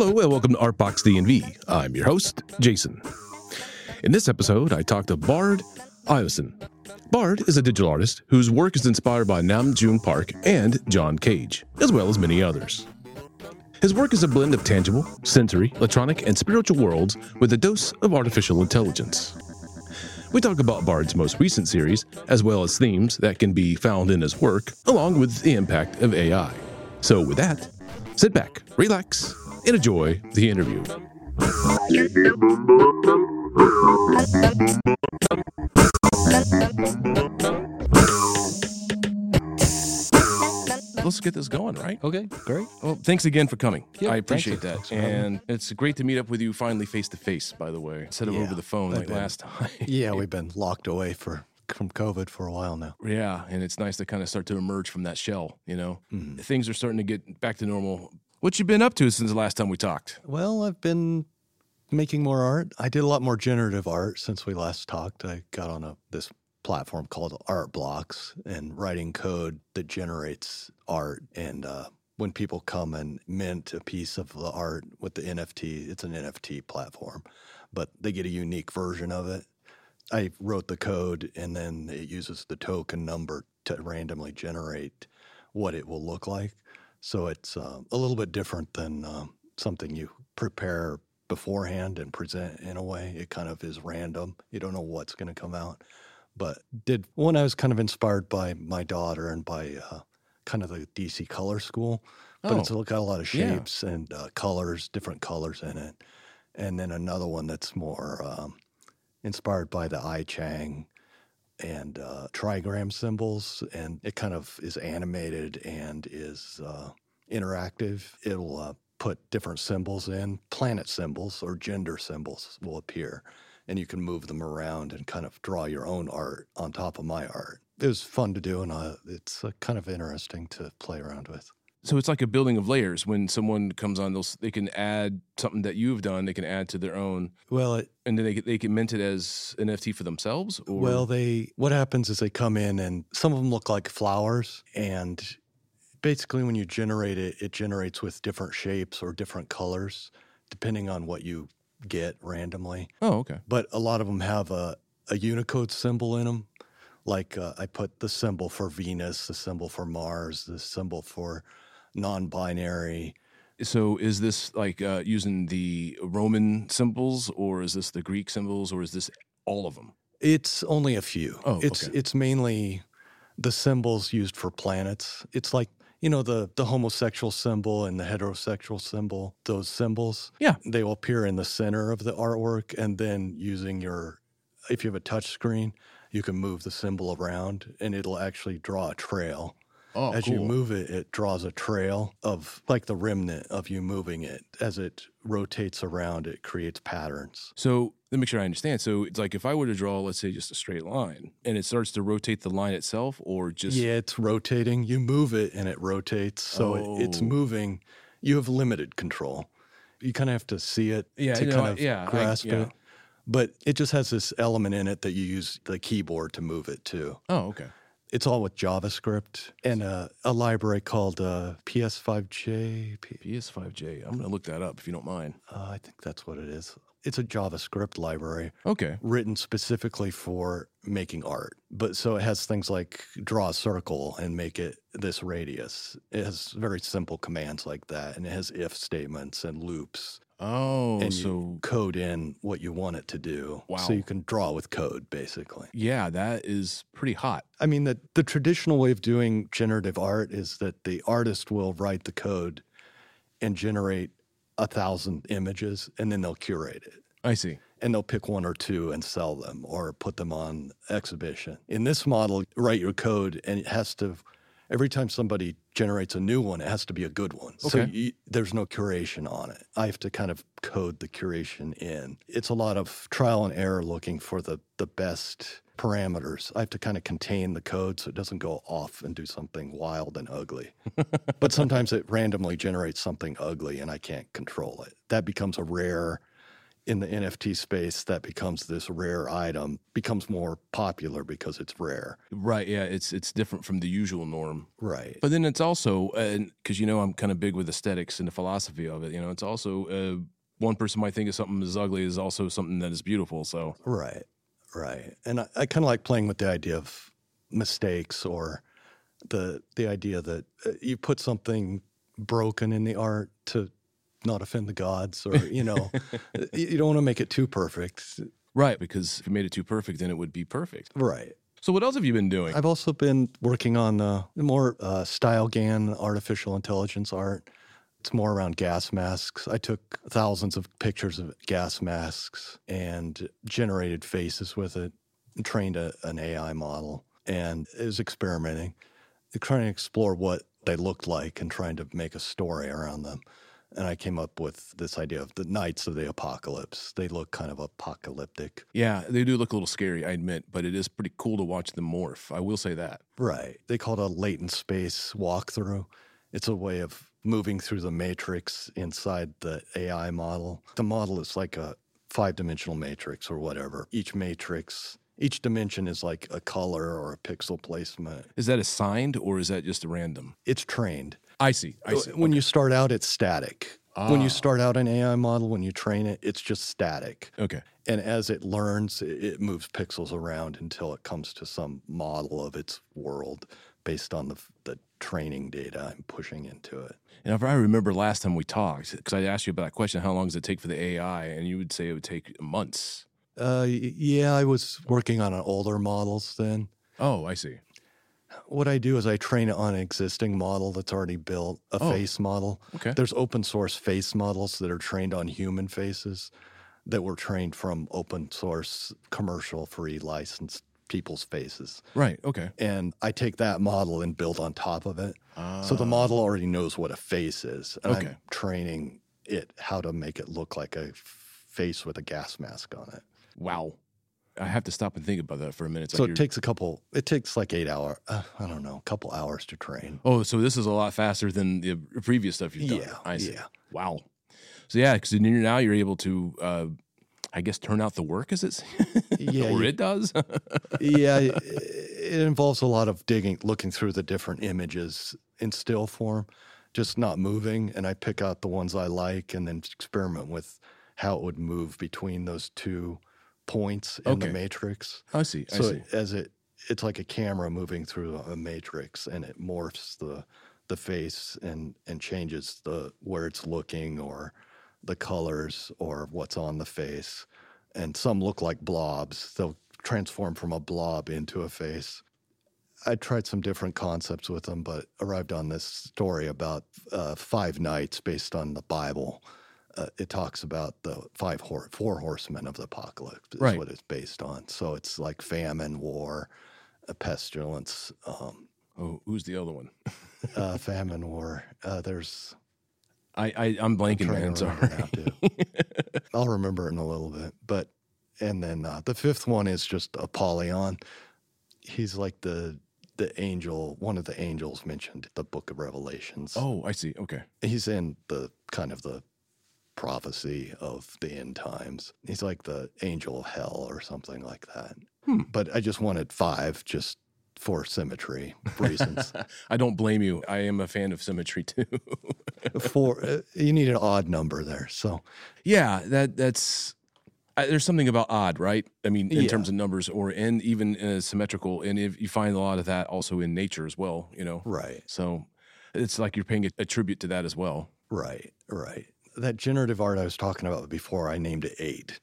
Hello and welcome to Artbox DNV. I'm your host, Jason. In this episode, I talked to Bard Ionson. Bard is a digital artist whose work is inspired by Nam June Paik and John Cage, as well as many others. His work is a blend of tangible, sensory, electronic, and spiritual worlds with a dose of artificial intelligence. We talk about Bard's most recent series, as well as themes that can be found in his work, along with the impact of AI. So, with that, sit back, relax, enjoy the interview. Let's get this going, right? Okay, great. Well, thanks again for coming. Yeah, I thank appreciate you. that. Thanks for having. And it's great to meet up with you finally face to face, by the way, instead of Yeah, over the phone I've like been- last time. Yeah, we've been locked away for from COVID for a while now. Yeah, and it's nice to kind of start to emerge from that shell, you know? Mm-hmm. Things are starting to get back to normal. What you been up to since the last time we talked? Well, I've been making more art. I did a lot more generative art since we last talked. I got on a this platform called Art Blocks and writing code that generates art. And uh, when people come and mint a piece of the art with the NFT, it's an NFT platform, but they get a unique version of it. I wrote the code and then it uses the token number to randomly generate what it will look like. So it's uh, a little bit different than um, something you prepare beforehand and present in a way. It kind of is random. You don't know what's going to come out. But did one I was kind of inspired by my daughter and by uh, kind of the DC color school. But Oh, it's got a lot of yeah. shapes and uh, colors, different colors in it. And then another one that's more um, inspired by the I Ching and uh, trigram symbols, and it kind of is animated and is uh, interactive. It'll uh, put different symbols in, planet symbols or gender symbols will appear, and you can move them around and kind of draw your own art on top of my art. It was fun to do, and uh, it's uh, kind of interesting to play around with. So it's like a building of layers. When someone comes on, they'll, they can add something that you've done, they can add to their own, Well, it, and then they, can- they can mint it as an NFT for themselves? Or? Well, they what happens is they come in and some of them look like flowers and basically when you generate it it generates with different shapes or different colors depending on what you get randomly. oh, okay. But a lot of them have a a Unicode symbol in them. Like uh, I put the symbol for Venus, the symbol for Mars, the symbol for non-binary. So is this like uh, using the Roman symbols, or is this the Greek symbols, or is this all of them? It's only a few. Oh, it's okay. it's mainly the symbols used for planets. It's like you know the the homosexual symbol and the heterosexual symbol. Those symbols, Yeah. they will appear in the center of the artwork, and then using your if you have a touch screen, you can move the symbol around, and it'll actually draw a trail. Oh, as you move it, it draws a trail of like the remnant of you moving it. As it rotates around, it creates patterns. So let me make sure I understand. So it's like if I were to draw, let's say, just a straight line, and it starts to rotate the line itself, or just yeah, it's rotating. You move it and it rotates. So it, it's Oh. moving. You have limited control. You kind of have to see it Yeah, to no, kind I- of yeah, I- grasp yeah. it. But it just has this element in it that you use the keyboard to move it too. oh, okay. It's all with JavaScript and a, a library called uh, p5.js. P- p5.js. I'm gonna look that up if you don't mind. uh, I think that's what it is. It's a JavaScript library Okay. written specifically for making art. But so it has things like draw a circle and make it this radius. It has very simple commands like that. And it has if statements and loops. Oh, and so you code in what you want it to do. Wow. So you can draw with code, basically. yeah, that is pretty hot. I mean, the, the traditional way of doing generative art is that the artist will write the code and generate a thousand images, and then they'll curate it I see. and they'll pick one or two and sell them or put them on exhibition. In this model, write your code and it has to, every time somebody generates a new one, it has to be a good one. So Okay. you, there's no curation on it. I have to kind of code the curation in. It's a lot of trial and error looking for the, the best parameters. I have to kind of contain the code so it doesn't go off and do something wild and ugly. but sometimes it randomly generates something ugly and I can't control it. That becomes a rare in the NFT space that becomes this rare item becomes more popular because it's rare. Right. Yeah. It's it's different from the usual norm. Right. But then it's also because you know I'm kind of big with aesthetics and the philosophy of it. You know, it's also uh, one person might think of something as ugly is also something that is beautiful. So right, right. And I, I kind of like playing with the idea of mistakes or the the idea that uh, you put something broken in the art to not offend the gods or you know you don't want to make it too perfect. Right because if you made it too perfect then it would be perfect. Right. So what else have you been doing? I've also been working on uh, more uh, StyleGAN artificial intelligence art. It's more around gas masks. I took thousands of pictures of gas masks and generated faces with it and trained a, an ai model and was experimenting trying to explore what they looked like and trying to make a story around them and I came up with this idea of the Knights of the Apocalypse. They look kind of apocalyptic. Yeah, they do look a little scary, I admit, but it is pretty cool to watch them morph. I will say that. Right. They call it a latent space walkthrough. It's a way of moving through the matrix inside the AI model. The model is like a five dimensional matrix or whatever. Each matrix each dimension is like a color or a pixel placement. Is that assigned or is that just random? It's trained. I see. I see. When okay. you start out, it's static. Ah. When you ah. start out an AI model, when you train it, it's just static. Okay. And as it learns, it moves pixels around until it comes to some model of its world based on the, the training data I'm pushing into it. And if I remember last time we talked, because I asked you about that question, how long does it take for the AI? And you would say it would take months. Uh, yeah, I was working on older models then. Oh, I see what I do is I train it on an existing model that's already built, a oh, face model. Okay. There's open source face models that are trained on human faces that were trained from open source commercial free licensed people's faces. Right. Okay. And I take that model and build on top of it. Uh, so the model already knows what a face is. And okay. I'm training it how to make it look like a face with a gas mask on it. Wow. I have to stop and think about that for a minute. so it takes a couple. It takes like eight hour. Uh, I don't know, a couple hours to train. Oh, so this is a lot faster than the previous stuff you've done. Yeah, I see. Yeah. Wow. So yeah, because now you're able to, uh, I guess, turn out the work as it's yeah, or it does. yeah, it involves a lot of digging, looking through the different images in still form, just not moving, and I pick out the ones I like, and then experiment with how it would move between those two points in okay. the matrix. I see. I so see. as it, it's like a camera moving through a matrix, and it morphs the the face and and changes the where it's looking or the colors or what's on the face. And some look like blobs. They'll transform from a blob into a face. I tried some different concepts with them, but arrived on this story about uh, five knights based on the Bible uh, it talks about the five hor- four horsemen of the apocalypse is right. what it's based on. So it's like famine, war, a pestilence. Um, oh, who's the other one? uh, famine, war. Uh, there's. I, I I'm blanking, I'm man. Sorry. I'll remember it in a little bit, but and then uh, the fifth one is just Apollyon. He's like the the angel, one of the angels mentioned the Book of Revelations. Oh, I see. Okay, he's in the kind of the prophecy of the end times. He's like the angel of hell or something like that. Hmm. But I just wanted five just for symmetry reasons. I don't blame you. I am a fan of symmetry too. for uh, you need an odd number there. So yeah, that that's uh, there's something about odd, right? I mean, in yeah. terms of numbers, or and even uh, symmetrical, and if you find a lot of that also in nature as well, you know, right? So it's like you're paying a, a tribute to that as well, right? Right that generative art I was talking about before, I named it eight.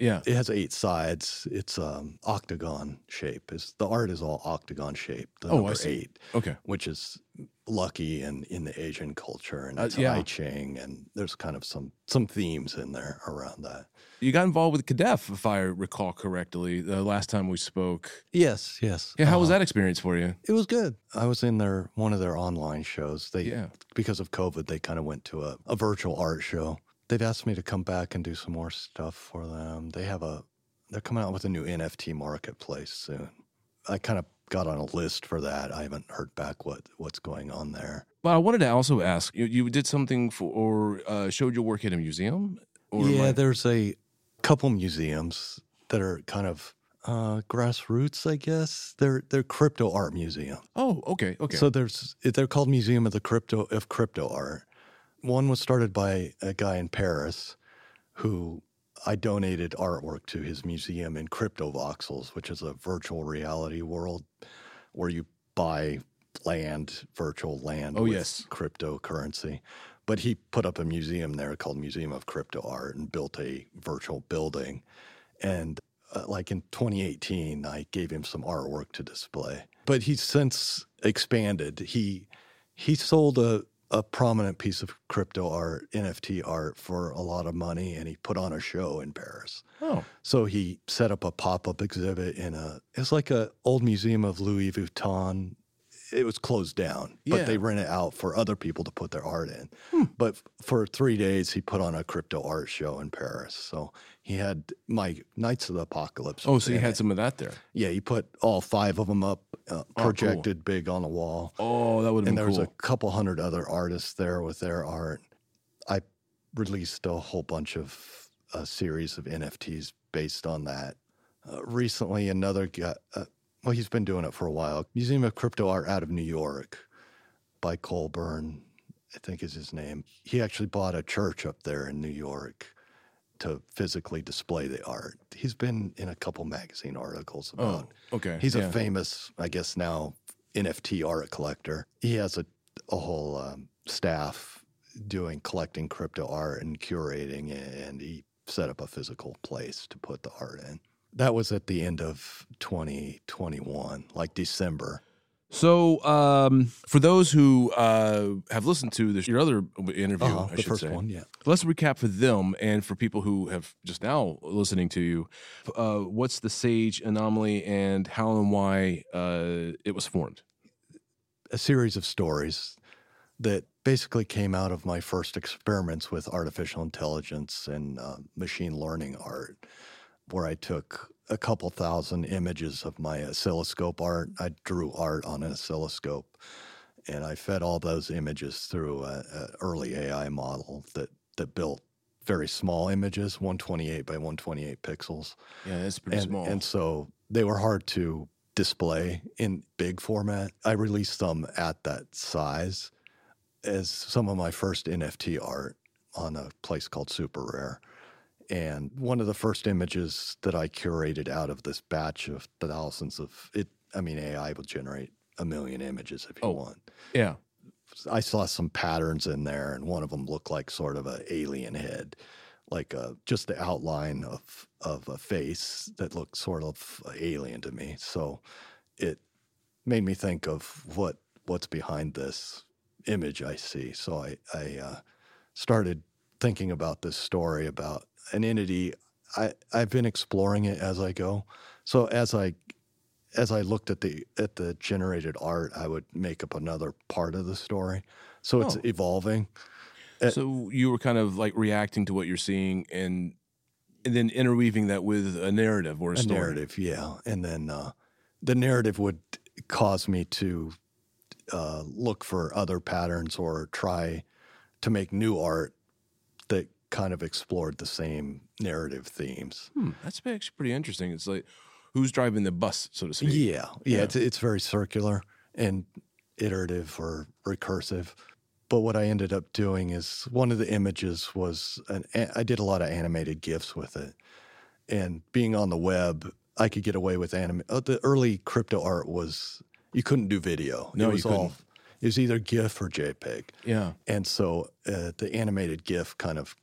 Yeah, it has eight sides. It's um, octagon shape. Is the art is all octagon shaped. The oh, number I see. eight. Okay, which is lucky and in the Asian culture and uh, yeah. I Ching, and there's kind of some some themes in there around that. You got involved with CADAF, if I recall correctly, the last time we spoke. Yes, yes. Yeah, how uh, was that experience for you? It was good. I was in their one of their online shows. They yeah. because of COVID, they kind of went to a, a virtual art show. They've asked me to come back and do some more stuff for them. They have a they're coming out with a new NFT marketplace soon. I kind of got on a list for that. I haven't heard back what what's going on there. But I wanted to also ask you. You did something for or uh, showed your work at a museum. yeah, I... there's a couple museums that are kind of uh, grassroots, I guess. They're they're crypto art museum. Oh, okay, okay. So there's they're called Museum of the Crypto of Crypto Art. One was started by a guy in Paris who I donated artwork to his museum in Cryptovoxels, which is a virtual reality world where you buy land, virtual land Oh, with yes. cryptocurrency. But he put up a museum there called Museum of Crypto Art and built a virtual building. And uh, like in 2018, I gave him some artwork to display. But he's since expanded. He he sold a a prominent piece of crypto art, NFT art, for a lot of money, and he put on a show in Paris. oh, So he set up a pop up exhibit in a. It's like a old museum of Louis Vuitton. It was closed down, Yeah. but they rent it out for other people to put their art in. Hmm. But f- for three days, he put on a crypto art show in Paris. So he had my Knights of the Apocalypse. oh, so you had it. some of that there. Yeah, he put all five of them up, uh, cool. projected big on the wall Oh, that would have and been there was a couple hundred other artists there with their art. I released a whole bunch of a series of NFTs based on that. Uh, recently, another guy, uh, well, he's been doing it for a while. Museum of Crypto Art out of New York by Colborn, I think is his name. He actually bought a church up there in New York to physically display the art. He's been in a couple magazine articles about oh, okay. He's yeah. a famous, I guess now, NFT art collector. He has a, a whole um, staff doing collecting crypto art and curating, and he set up a physical place to put the art in. That was at the end of 2021, like December. So, um, for those who uh, have listened to this, your other interview, Uh-huh, I the should first say, one, yeah. let's recap for them and for people who have just now listening to you. Uh, what's the Sage anomaly and how and why uh, it was formed? a series of stories that basically came out of my first experiments with artificial intelligence and uh, machine learning art, where I took a couple thousand images of my uh, oscilloscope art. I drew art on an oscilloscope, and I fed all those images through an early AI model that that built very small images, 128 by 128 pixels Yeah, it's pretty and, small. and so they were hard to display in big format. I released them at that size as some of my first NFT art on a place called SuperRare. And one of the first images that I curated out of this batch of thousands of it, I mean, AI will generate a million images if you Oh. want. yeah. I saw some patterns in there, and one of them looked like sort of an alien head, like a, just the outline of of a face that looked sort of alien to me. So it made me think of what what's behind this image I see. So I I uh, started thinking about this story about an entity. I I've been exploring it as I go. So as I as I looked at the at the generated art, I would make up another part of the story. So it's Oh. evolving. So you were kind of like reacting to what you're seeing and and then interweaving that with a narrative or a, a story. narrative, yeah, and then uh, the narrative would cause me to uh, look for other patterns or try to make new art kind of explored the same narrative themes. Hmm, that's actually pretty interesting. It's like who's driving the bus, so to speak. Yeah, yeah, Yeah. It's, it's very circular and iterative or recursive. But what I ended up doing is one of the images was an I did a lot of animated GIFs with it, and being on the web, I could get away with anim. Uh, the early crypto art was you couldn't do video. No, it was all. couldn't. It was either GIF or JPEG. Yeah. And so uh, the animated GIF kind of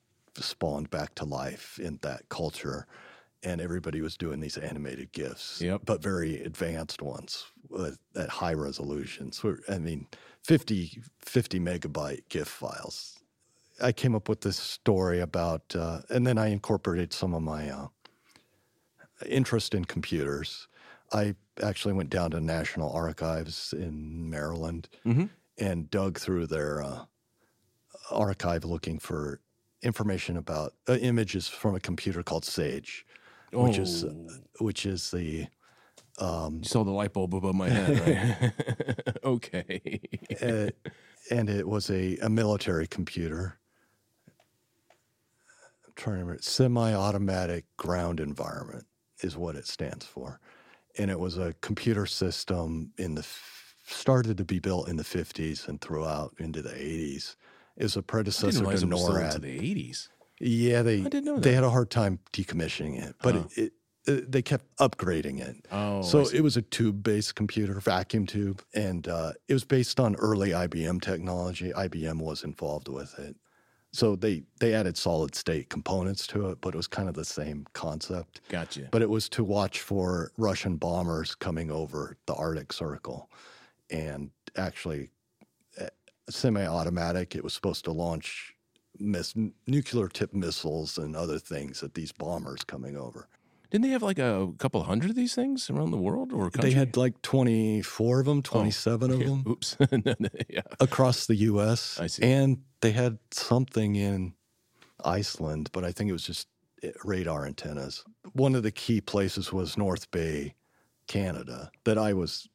spawned back to life in that culture. And everybody was doing these animated GIFs, Yep. but very advanced ones with, at high resolutions. We're- I mean, 50, 50 megabyte GIF files. I came up with this story about, uh, and then I incorporated some of my uh, interest in computers. I actually went down to National Archives in Maryland Mhm. and dug through their uh, archive looking for information about uh, images from a computer called Sage, which is uh, Oh. which is the um, You saw the light bulb above my head, right? okay. uh, and it was a, a military computer. I'm trying to remember, semi-automatic ground environment is what it stands for, and it was a computer system in the started to be built in the 50s and throughout into the 80s. Was a predecessor to it was still NORAD. the eighties. Yeah, they I didn't know they had a hard time decommissioning it, but Oh. it, it, they kept upgrading it. Oh, so it was a tube-based computer, vacuum tube, and uh, it was based on early IBM technology. IBM was involved with it, so they they added solid-state components to it, but it was kind of the same concept. gotcha. But it was to watch for Russian bombers coming over the Arctic Circle, and actually, semi-automatic. It was supposed to launch miss, nuclear tip missiles and other things at these bombers coming over. Didn't they have like a couple hundred of these things around the world or country? They had like 24 of them, 27 of them Oops. No, no, yeah. across the US. I see. And they had something in Iceland, but I think it was just eh, radar antennas. One of the key places was North Bay, Canada, that I was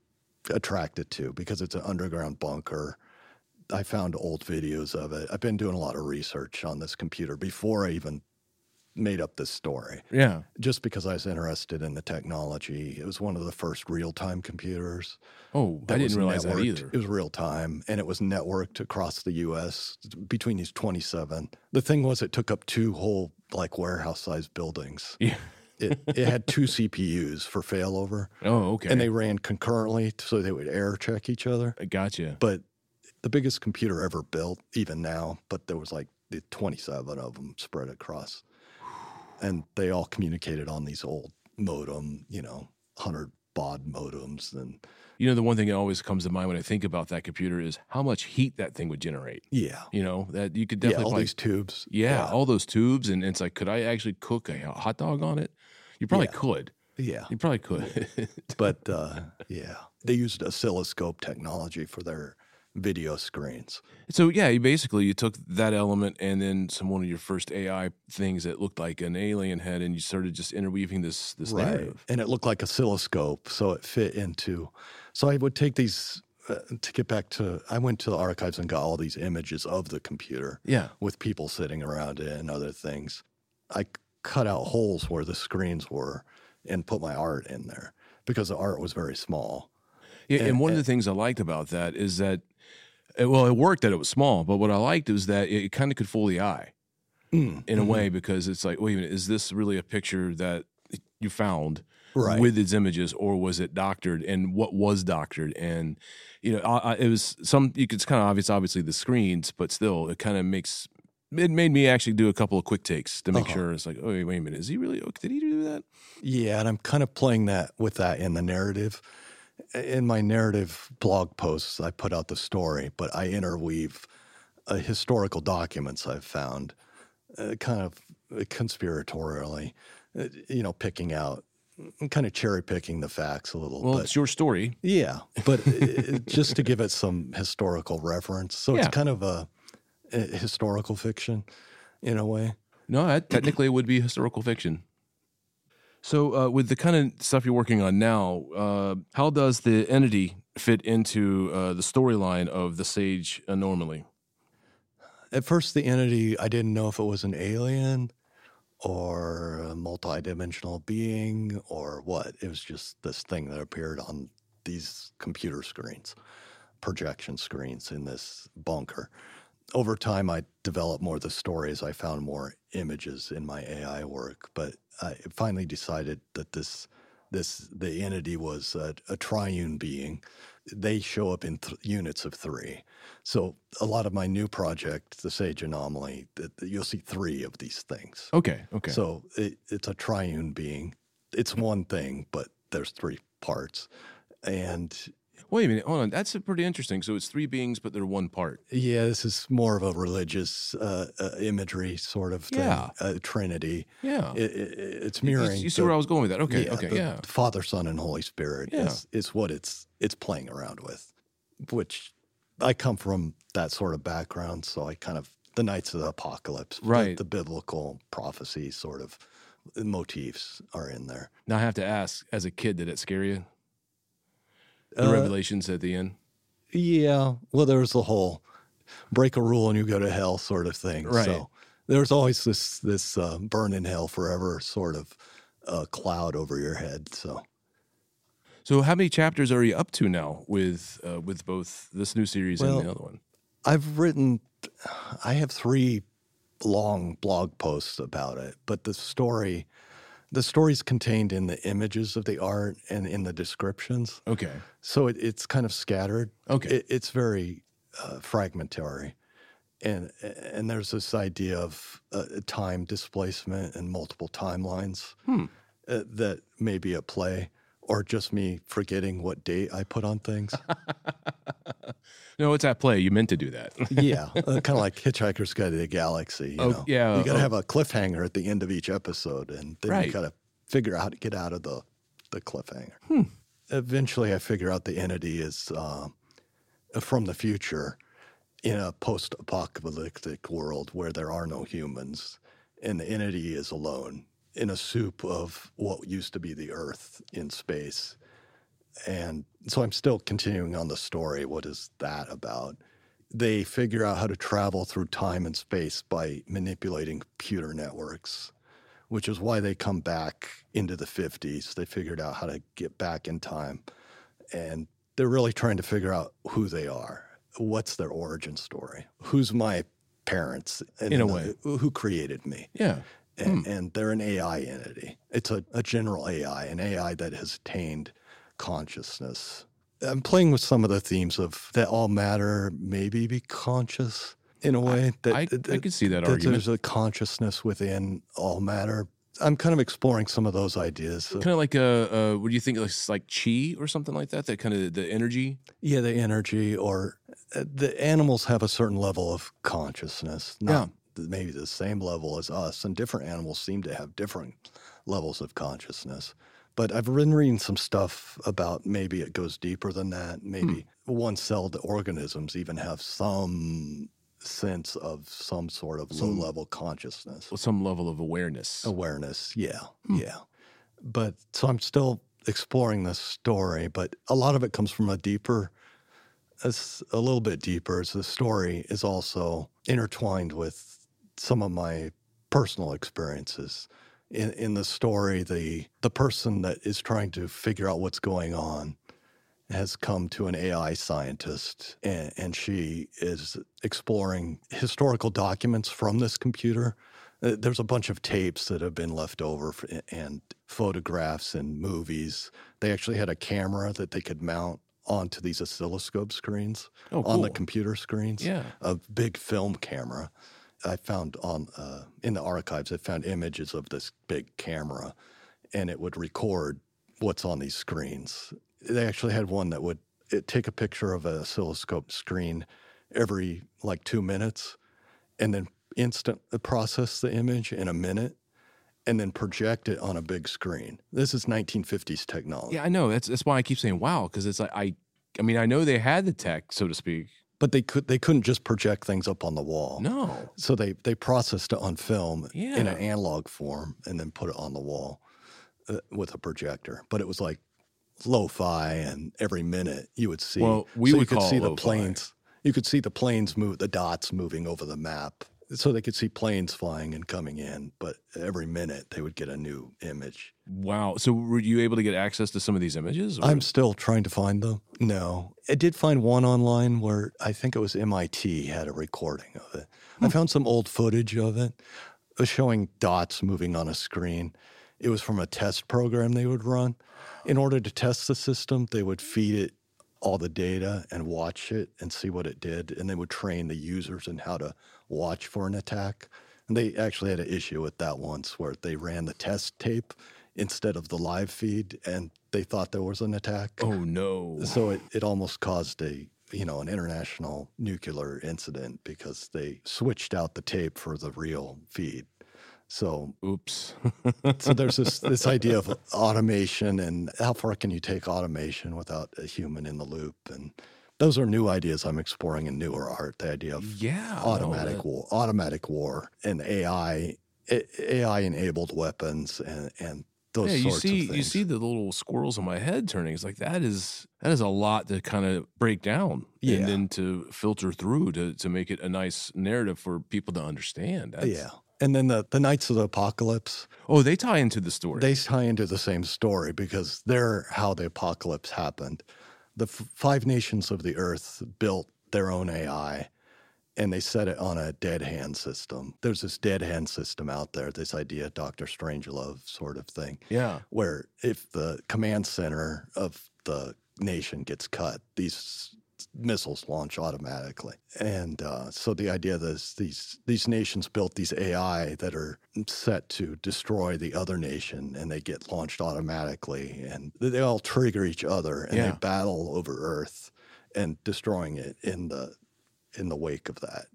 attracted to because it's an underground bunker. I found old videos of it. I've been doing a lot of research on this computer before I even made up this story Yeah. just because I was interested in the technology. It was one of the first real time computers. Oh, I didn't realize that either. It was real time and it was networked across the US between these 27. The thing was, it took up two whole like warehouse sized buildings. Yeah. It, it had two CPUs for failover Oh, okay. and they ran concurrently so they would error check each other. I gotcha. But the biggest computer ever built, even now, but there was like the 27 of them spread across. And they all communicated on these old modem, you know, 100 baud modems. And You know, the one thing that always comes to mind when I think about that computer is how much heat that thing would generate. yeah, You know, that you could yeah, definitely all probably- these tubes. yeah, all those tubes, and it's like, could I actually cook a hot dog on it? You probably Yeah. could. Yeah. You probably could. But uh, yeah, they used oscilloscope technology for their video screens. so yeah, you basically you took that element and then some one of your first AI things that looked like an alien head, and you started just interweaving this this narrative. And it looked like a oscilloscope, so it fit into. So I would take these uh, to get back to. I went to the archives and got all these images of the computer Yeah. with people sitting around it and other things. I cut out holes where the screens were and put my art in there because the art was very small. Yeah, and, And- one of the things I liked about that is that, uh, well, it worked that it was small, but what I liked was that it, kind of could fool the eye Mm, in a mhm. way because it's like, wait a minute, is this really a picture that you found Right. with its images, or was it doctored? And what was doctored? And you know, I, I, it was some. You could, it's kind of obvious, obviously the screens, but still, it kind of makes. It made me actually do a couple of quick takes to make Uh-huh. sure it's like, oh wait, wait a minute, is he really? Did he do that? Yeah, and I'm kind of playing that with that in the narrative. In my narrative blog posts, I put out the story, but I interweave uh, historical documents I've found, uh, kind of conspiratorially, uh, you know, picking out, kind of cherry picking the facts a little. Well, but it's your story. yeah, but it, just to give it some historical reference, so Yeah. it's kind of a, a historical fiction, in a way. No, that technically it would be historical fiction. So, uh, with the kind of stuff you're working on now, uh, how does the entity fit into uh, the storyline of the Sage Anomaly? At first, the entity, I didn't know if it was an alien or a multidimensional being or what. It was just this thing that appeared on these computer screens, projection screens in this bunker. Over time, I developed more of the stories. I found more images in my AI work, but I finally decided that this this the entity was a, a triune being. They show up in th- units of three. So a lot of my new project, the Sage Anomaly, that you'll see three of these things. Okay, okay. So it, it's a triune being. It's one thing, but there's three parts. And Wait a minute, hold on. That's uh, pretty interesting. So it's three beings, but they're one part. yeah, this is more of a religious uh, uh, imagery sort of thing. Yeah. A trinity. Yeah. It, it, it's mirroring. You, see the- where I was going with that? Okay, okay, the yeah. Father, Son, and Holy Spirit Yeah. is, is what it's it's playing around with, which I come from that sort of background, so I kind of the Knights of the Apocalypse, the- Right. The, biblical prophecy sort of motifs are in there. Now I have to ask, as a kid, did it scare you? The Uh, revelations at the end? Yeah, well, there was the whole break a rule and you go to hell sort of thing. Right. So there's always this this uh, burn in hell forever sort of uh, cloud over your head. So So, how many chapters are you up to now with uh, with both this new series Well, and the other one? I've written, I have three long blog posts about it, but the story, the story's contained in the images of the art and in the descriptions. Okay. So it, it's kind of scattered. Okay. It, it's very uh, fragmentary. And, and there's this idea of uh, time displacement and multiple timelines Hmm. uh, that may be at play, or just me forgetting what date I put on things. No, it's at play. You meant to do that. yeah, uh, kind of like Hitchhiker's Guide to the Galaxy. You Oh, know? yeah, you got to oh. have a cliffhanger at the end of each episode, and then Right. you got to figure out how to get out of the the cliffhanger. Hmm. Eventually, I figure out the entity is uh, from the future in a post-apocalyptic world where there are no humans, and the entity is alone in a soup of what used to be the Earth in space. And so I'm still continuing on the story. What is that about? They figure out how to travel through time and space by manipulating computer networks, which is why they come back into the 50s. They figured out how to get back in time. And they're really trying to figure out who they are. What's their origin story? Who's my parents? And In a way. Who who created me? yeah. And, and they're an AI entity. It's a, a general AI, an AI that has attained consciousness. I'm playing with some of the themes of that all matter maybe be conscious in a way that, I, I could see that, that argument. there's a consciousness within all matter. I'm kind of exploring some of those ideas. Kind of like a, uh, what do you think? Like, like chi or something like that? That kind of the energy. Yeah, the energy or uh, the animals have a certain level of consciousness, not th- maybe the same level as us, and different animals seem to have different levels of consciousness. But I've been reading some stuff about maybe it goes deeper than that. Maybe hmm. one celled organisms even have some sense of some sort of low level consciousness some level of awareness. awareness. Yeah, hmm. yeah. But so I'm still exploring this story, but a lot of it comes from a deeper, it's a little bit deeper. As the story is also intertwined with some of my personal experiences. In, in the story, the the person that is trying to figure out what's going on has come to an AI scientist, and, and she is exploring historical documents from this computer. Uh, There's a bunch of tapes that have been left over and photographs and movies. They actually had a camera that they could mount onto these oscilloscope screens Oh, on the computer screens. Yeah. A big film camera. I found on uh, in the archives, I found images of this big camera, and it would record what's on these screens. They actually had one that would take a picture of an oscilloscope screen every like two minutes, and then instant process the image in a minute, and then project it on a big screen. This is 1950s technology. Yeah, I know. That's that's why I keep saying wow because it's like I, I mean, I know they had the tech, so to speak. But they could they couldn't just project things up on the wall. No. So they they processed it on film in an analog form and then put it on the wall uh, with a projector. But it was like lo-fi, and every minute you would see. Well, we so would could call see the planes. You could see the planes move, the dots moving over the map. So they could see planes flying and coming in, but every minute they would get a new image. Wow. So were you able to get access to some of these images? or- I'm still trying to find them. No, I did find one online where I think it was MIT had a recording of it. I hmm. found some old footage of it. It was showing dots moving on a screen. It was from a test program they would run. In order to test the system, they would feed it all the data and watch it and see what it did. And they would train the users in how to watch for an attack. And they actually had an issue with that once where they ran the test tape instead of the live feed and they thought there was an attack. oh no. So it, it almost caused a you know an international nuclear incident because they switched out the tape for the real feed. So Oops. so there's this this idea of automation and how far can you take automation without a human in the loop and those are new ideas I'm exploring in newer art. The idea of yeah. Oh, automatic that- war, automatic war, and AI AI enabled weapons and and those yeah, you see of things. you see the little squirrels in my head turning. It's like that is that is a lot to kind of break down Yeah. and then to filter through to to make it a nice narrative for people to understand. That's- yeah. And then the, the Knights of the Apocalypse, Oh, they tie into the story. they tie into the same story because they're how the apocalypse happened. The f- five nations of the earth built their own AI and they set it on a dead hand system. There's this dead hand system out there, this idea, Dr. Strangelove sort of thing, yeah. where if the command center of the nation gets cut, these missiles launch automatically. And uh, so the idea is these these nations built these AI that are set to destroy the other nation, and they get launched automatically, and they all trigger each other, and Yeah. they battle over Earth and destroying it in the in the wake of that.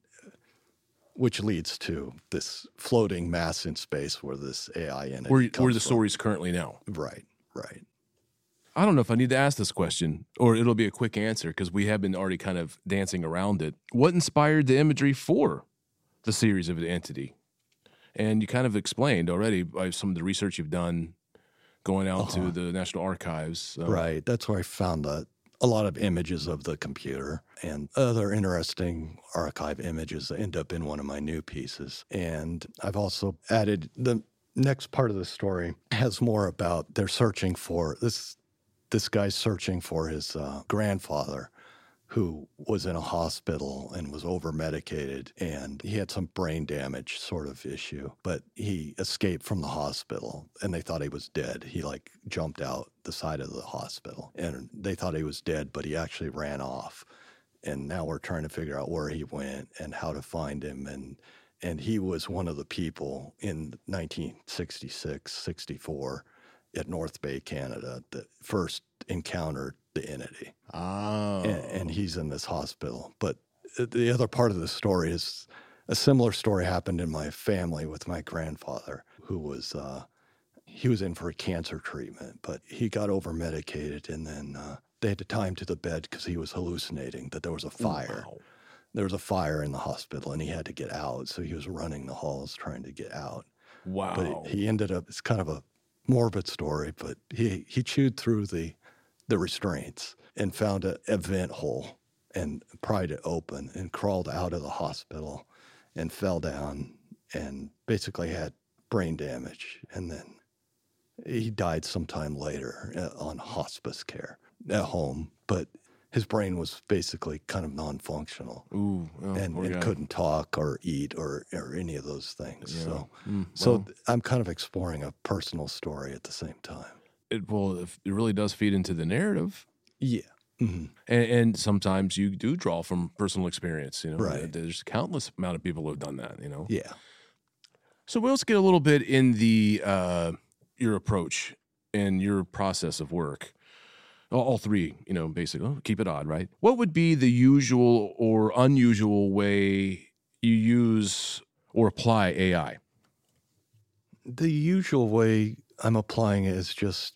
Which leads to this floating mass in space where this AI entity Where where comes the story is currently now. Right, right. I don't know if I need to ask this question or it'll be a quick answer because we have been already kind of dancing around it. What inspired the imagery for the series of the entity? And you kind of explained already by some of the research you've done going out to the National Archives. uh, Right. That's where I found a, a lot of images of the computer and other interesting archive images that end up in one of my new pieces. And I've also added the next part of the story has more about they're searching for this. This guy's searching for his uh, grandfather who was in a hospital and was over medicated and he had some brain damage sort of issue but he escaped from the hospital and they thought he was dead. He like jumped out the side of the hospital and they thought he was dead but he actually ran off. And now we're trying to figure out where he went and how to find him and and he was one of the people in 1966 64 at North Bay Canada that first encountered the entity Oh. and, and he's in this hospital. But the other part of the story is a similar story happened in my family with my grandfather, who was uh, he was in for a cancer treatment, but he got over medicated, and then uh, they had to tie him to the bed because he was hallucinating that there was a fire. Wow. There was a fire in the hospital, and he had to get out. So he was running the halls trying to get out. Wow. But he ended up. It's kind of a morbid story, but he he chewed through the the restraints and found a, a vent hole and pried it open and crawled out of the hospital and fell down and basically had brain damage. And then he died sometime later uh, on hospice care at home. But his brain was basically kind of non-functional Ooh. oh, and, and couldn't talk or eat or, or any of those things. Yeah. So, Mm, so well, th- I'm kind of exploring a personal story at the same time. it, well, it really does feed into the narrative. Yeah. hmm And, and sometimes you do draw from personal experience. You know, Right. There's countless amount of people who have done that. You know. Yeah. So let's get a little bit in the uh, your approach and your process of work. All, three, you know, basically oh, keep it odd, right? What would be the usual or unusual way you use or apply AI? The usual way I'm applying it is just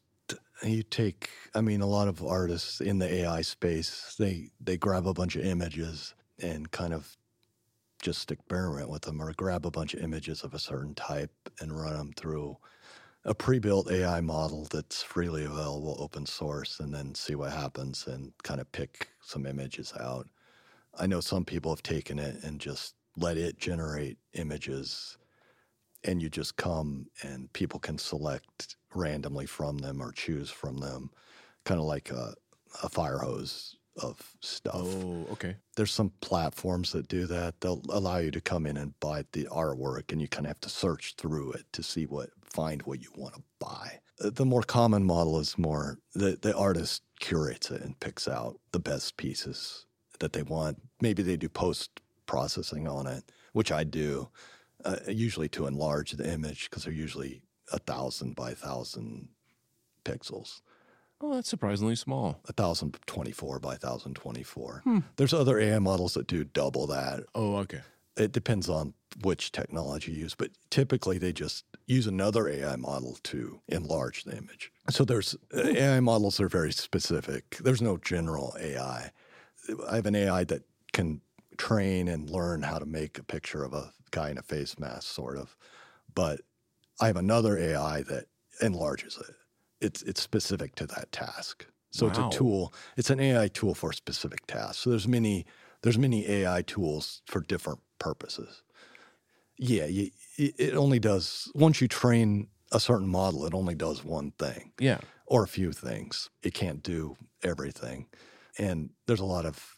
you take. I mean, a lot of artists in the AI space they they grab a bunch of images and kind of just experiment with them, or grab a bunch of images of a certain type and run them through a pre-built AI model that's freely available, open source, and then see what happens and kind of pick some images out. I know some people have taken it and just let it generate images and you just come and people can select randomly from them or choose from them, kind of like a, a fire hose of stuff. Oh, okay. There's some platforms that do that. They'll allow you to come in and buy the artwork, and you kind of have to search through it to see what find what you want to buy. Uh, The more common model is more the the artist curates it and picks out the best pieces that they want. Maybe they do post processing on it, which I do, uh, usually to enlarge the image because they're usually a thousand by thousand pixels. Oh, that's surprisingly small. 1024 by 1024. Hmm. There's other AI models that do double that. Oh, okay. It depends on which technology you use, but typically they just use another AI model to enlarge the image. So there's uh, AI models that are very specific. There's no general AI. I have an AI that can train and learn how to make a picture of a guy in a face mask, sort of. But I have another AI that enlarges it. It's it's specific to that task. So Wow. it's a tool. It's an AI tool for a specific task. So there's many there's many AI tools for different purposes. Yeah, you, it it only does once you train a certain model, it only does one thing Yeah. or a few things. It can't do everything. And there's a lot of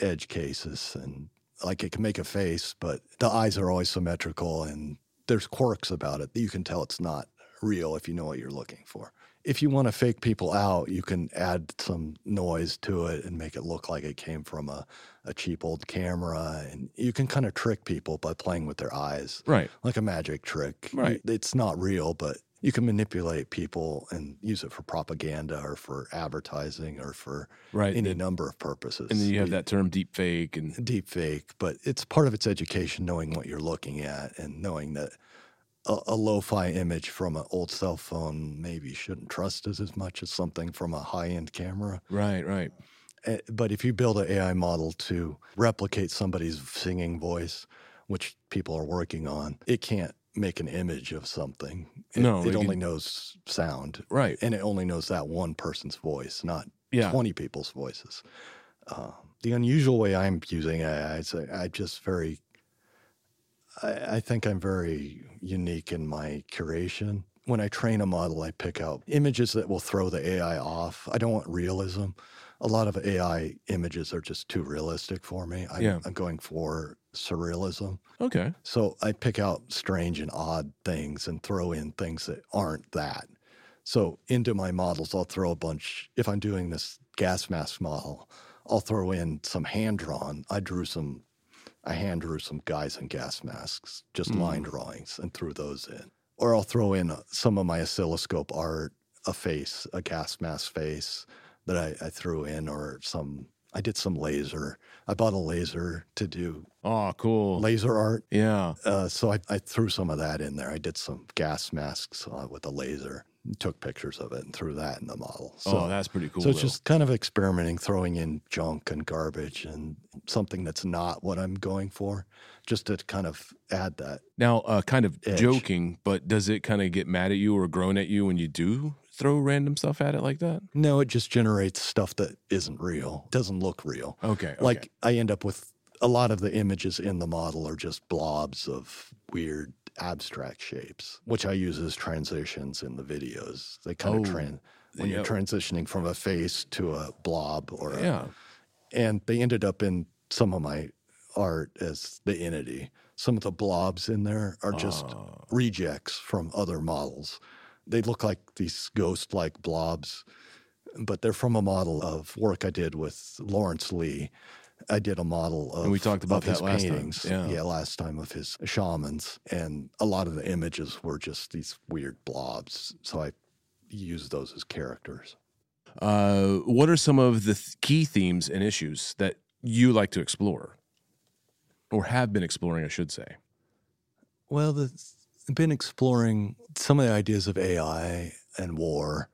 edge cases and like it can make a face, but the eyes are always symmetrical and there's quirks about it that you can tell it's not real if you know what you're looking for. If you want to fake people out, you can add some noise to it and make it look like it came from a, a cheap old camera. And you can kind of trick people by playing with their eyes Right. like a magic trick. Right. It's not real, but you can manipulate people and use it for propaganda or for advertising or for Right. any number of purposes. and then you have that term deep fake and deep fake, but it's part of its education knowing what you're looking at and knowing that a, a lo-fi image from an old cell phone maybe shouldn't trust it as much as something from a high-end camera. right, right. Eh, But if you build an AI model to replicate somebody's singing voice, which people are working on, it can't make an image of something. It, No, it it only can- knows sound, Right. and it only knows that one person's voice, not Yeah. 20 people's voices. Uh, the unusual way I'm using AI is I, I just very, I, I think I'm very unique in my curation. When I train a model, I pick out images that will throw the AI off. I don't want realism. A lot of AI images are just too realistic for me. I'm, Yeah. I'm going for surrealism. Okay. So I pick out strange and odd things and throw in things that aren't that. So into my models, I'll throw a bunch. If I'm doing this gas mask model, I'll throw in some hand drawn. I drew some, I hand drew some guys in gas masks, just line drawings, and threw those in. Or I'll throw in uh, some of my oscilloscope art, a face, a gas mask face that I, I threw in, or some. I did some laser. I bought a laser to do Oh, cool. laser art. yeah. Uh, so I, I threw some of that in there. I did some gas masks uh, with a laser, took pictures of it, and threw that in the model. So, oh, that's pretty cool. so it's though. just kind of experimenting, throwing in junk and garbage and something that's not what I'm going for, just to kind of add that. now uh, kind of Edge. joking, but does it kind of get mad at you or groan at you when you do throw random stuff at it like that? No, it just generates stuff that isn't real, doesn't look real. Okay. okay. Like I end up with a lot of the images in the model are just blobs of weird abstract shapes, which I use as transitions in the videos. They kind Oh, of when yeah. you're transitioning from a face to a blob or a, yeah. and they ended up in some of my art as the entity. Some of the blobs in there are just Oh. rejects from other models. They look like these ghost like blobs, but they're from a model of work I did with Lawrence Lee. I did a model of, And we talked about his last time. paintings. Yeah. last time of his shamans. And a lot of the images were just these weird blobs. So I used those as characters. Uh, what are some of the th- key themes and issues that you like to explore or have been exploring, I should say? Well, the, I've been exploring some of the ideas of AI and war,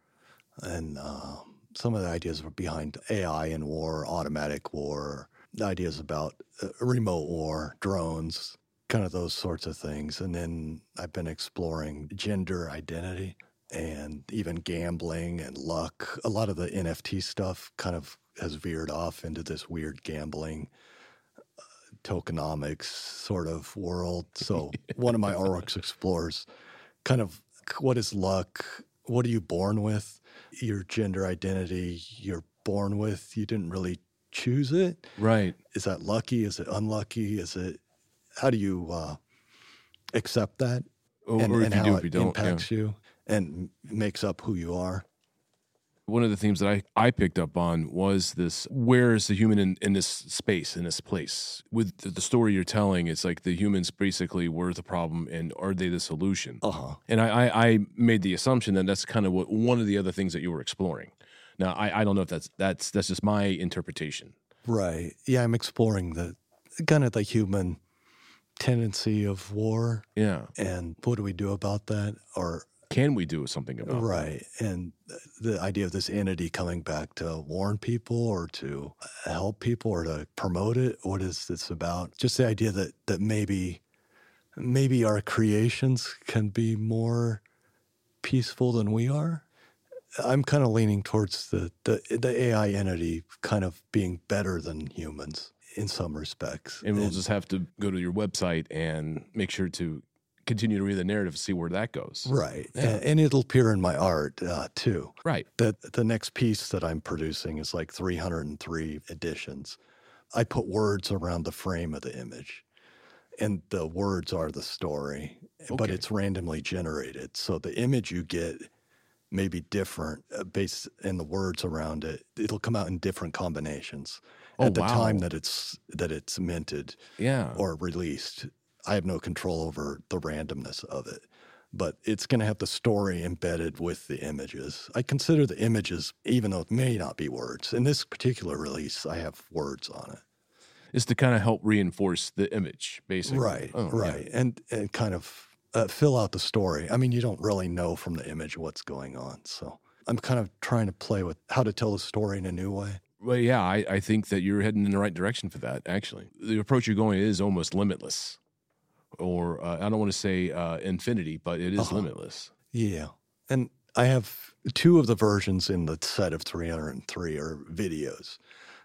and uh, some of the ideas behind AI and war, automatic war, ideas about uh, remote war, drones, kind of those sorts of things. And then I've been exploring gender identity and even gambling and luck. A lot of the NFT stuff kind of has veered off into this weird gambling tokenomics sort of world. So one of my artworks explores kind of what is luck? What are you born with? Your gender identity you're born with. You didn't really choose it. Right. Is that lucky? Is it unlucky? Is it how do you uh, accept that Or, and, or and if you how do, it if you don't. yeah. impacts you and makes up who you are? One of the themes that I, I picked up on was this where is the human in, in this space, in this place? With the, the story you're telling, it's like the humans basically were the problem and are they the solution? Uh huh. And I, I, I made the assumption that that's kind of what one of the other things that you were exploring. Now I, I don't know if that's that's that's just my interpretation. Right. Yeah, I'm exploring the kind of the human tendency of war Yeah. and what do we do about that or Can we do something about it? right and the idea of this entity coming back to warn people or to help people or to promote it what is this about just the idea that that maybe maybe our creations can be more peaceful than we are. I'm kind of leaning towards the, the the AI entity kind of being better than humans in some respects. And we'll just have to go to your website and make sure to continue to read the narrative, see where that goes. right, Yeah. and, and it'll appear in my art uh, too. Right. That the next piece that I'm producing is like 303 editions. I put words around the frame of the image, and the words are the story, but it's randomly generated. So the image you get may be different uh, based in the words around it. It'll come out in different combinations Oh, at the time that it's that it's minted Yeah. or released. I have no control over the randomness of it, but it's going to have the story embedded with the images. I consider the images, even though it may not be words. In this particular release, I have words on it. is to kind of help reinforce the image, basically. Right, Oh, yeah. right. And, and kind of uh, fill out the story. I mean, you don't really know from the image what's going on. So I'm kind of trying to play with how to tell the story in a new way. Well, yeah, I, I think that you're heading in the right direction for that, actually. The approach you're going is almost limitless. Or uh, I don't want to say uh, infinity, but it is Uh-huh. limitless. Yeah. And I have two of the versions in the set of 303 are videos.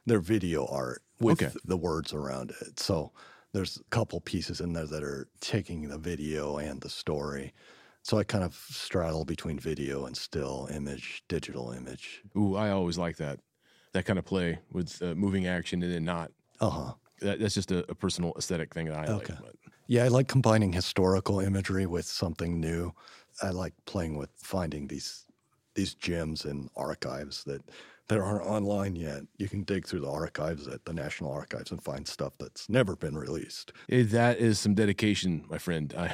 They're video art with Okay. the words around it. So there's a couple pieces in there that are taking the video and the story. So I kind of straddle between video and still image, digital image. Ooh, I always like that. That kind of play with uh, moving action and then not. Uh huh. That, that's just a, a personal aesthetic thing that I Okay. like. But Yeah, I like combining historical imagery with something new. I like playing with finding these these gems in archives that that aren't online yet. You can dig through the archives at the National Archives and find stuff that's never been released. Eh, that is some dedication, my friend. I,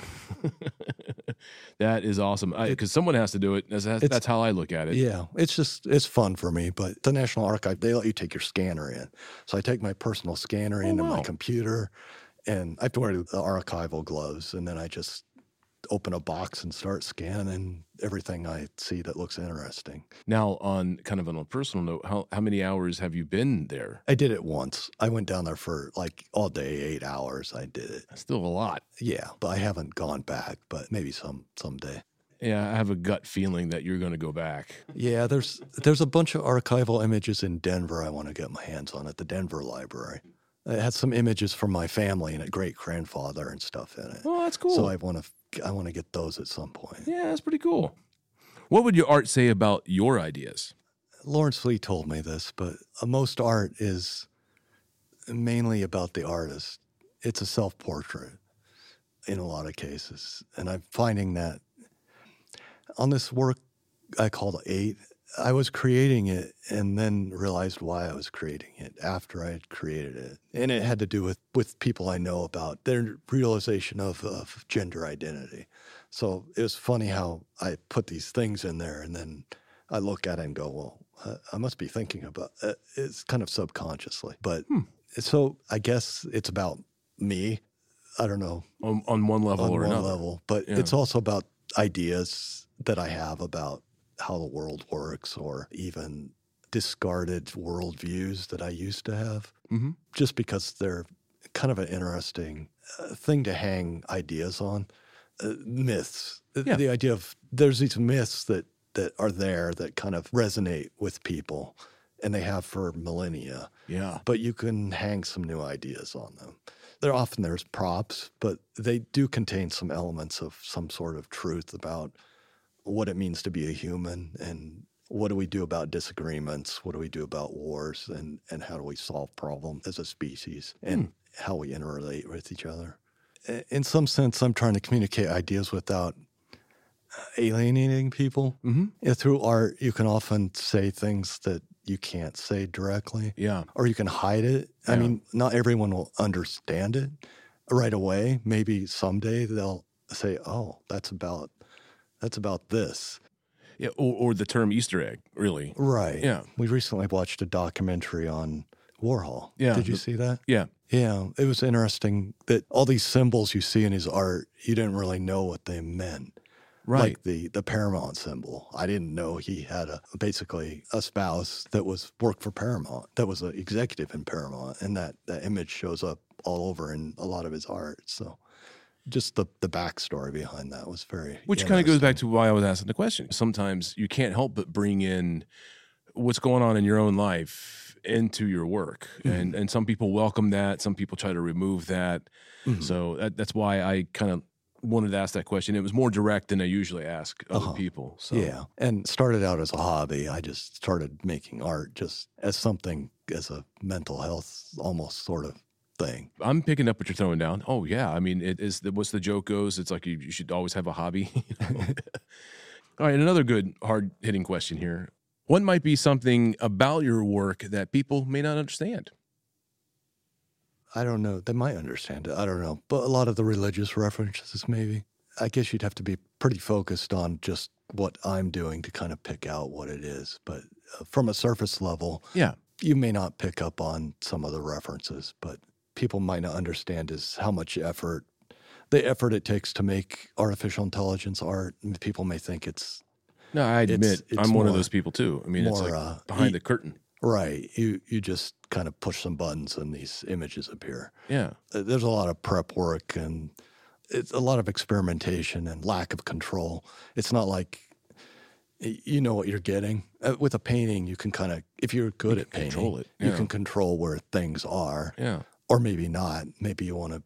that is awesome. Because someone has to do it. That's, that's, that's how I look at it. Yeah, it's just it's fun for me. But the National Archive they let you take your scanner in, so I take my personal scanner Oh, into wow. my computer, and I have to wear the archival gloves, and then I just open a box and start scanning everything I see that looks interesting. Now, on kind of on a personal note, how, how many hours have you been there? I did it once. I went down there for like all day, eight hours. I did it. Still a lot. Yeah, but I haven't gone back. But maybe some someday. Yeah, I have a gut feeling that you're going to go back. Yeah, there's there's a bunch of archival images in Denver. I want to get my hands on at the Denver Library. It had some images from my family and a great grandfather and stuff in it. Oh, that's cool. So I want to I want to get those at some point. yeah, that's pretty cool. What would your art say about your ideas? Lawrence Lee told me this, but uh, most art is mainly about the artist. It's a self portrait in a lot of cases. And I'm finding that on this work I called Eight, I was creating it and then realized why I was creating it after I had created it. And it had to do with, with people I know about their realization of, of gender identity. So it was funny how I put these things in there and then I look at it and go, well, uh, I must be thinking about uh, it's kind of subconsciously. But so I guess it's about me. I don't know On, on one level on or one another? level, but Yeah. it's also about ideas that I have about how the world works or even discarded worldviews that I used to have, Mhm. just because they're kind of an interesting uh, thing to hang ideas on. Uh, myths. The- Yeah. The idea of there's these myths that, that are there that kind of resonate with people and they have for millennia Yeah. but you can hang some new ideas on them. They're often there's props, but they do contain some elements of some sort of truth about what it means to be a human and what do we do about disagreements? What do we do about wars? And, and how do we solve problems as a species and how we interrelate with each other? In some sense, I'm trying to communicate ideas without alienating people. Mm-hmm. Yeah, through art, you can often say things that you can't say directly Yeah. or you can hide it. I mean, not everyone will understand it right away. Maybe someday they'll say, "Oh, that's about that's about this." Yeah. Or, or the term Easter egg, really. Right. Yeah. We recently watched a documentary on Warhol. Yeah, Did you see that? Yeah. Yeah, it was interesting that all these symbols you see in his art, you didn't really know what they meant. Right. Like the the Paramount symbol. I didn't know he had a basically a spouse that was worked for Paramount, that was an executive in Paramount, and that that image shows up all over in a lot of his art. So just the the backstory behind that was very Which kind of goes back to why I was asking the question. Sometimes you can't help but bring in what's going on in your own life into your work, and and some people welcome that. Some people try to remove that. Mhm. So that, that's why I kind of wanted to ask that question. It was more direct than I usually ask other Uh-huh. people. So Yeah, and started out as a hobby. I just started making art just as something as a mental health almost sort of thing. I'm picking up what you're throwing down. Oh yeah, I mean, it is. The, what's the joke goes? It's like you, you should always have a hobby. All right, another good hard hitting question here. What might be something about your work that people may not understand? I don't know. They might understand it. I don't know. But a lot of the religious references, maybe. I guess you'd have to be pretty focused on just what I'm doing to kind of pick out what it is. But uh, from a surface level, Yeah, you may not pick up on some of the references, but people might not understand is how much effort, the effort it takes to make artificial intelligence art. People may think it's no, I It's- admit it's I'm one of those people too. I mean, it's more like uh, behind the curtain. right. You you just kind of push some buttons and these images appear. Yeah, Uh, There's a lot of prep work and it's a lot of experimentation and lack of control. It's not like you know what you're getting uh, with a painting. You can kind of, if you're good You at painting, control it, You can control where things are, yeah. Or maybe not. Maybe you want to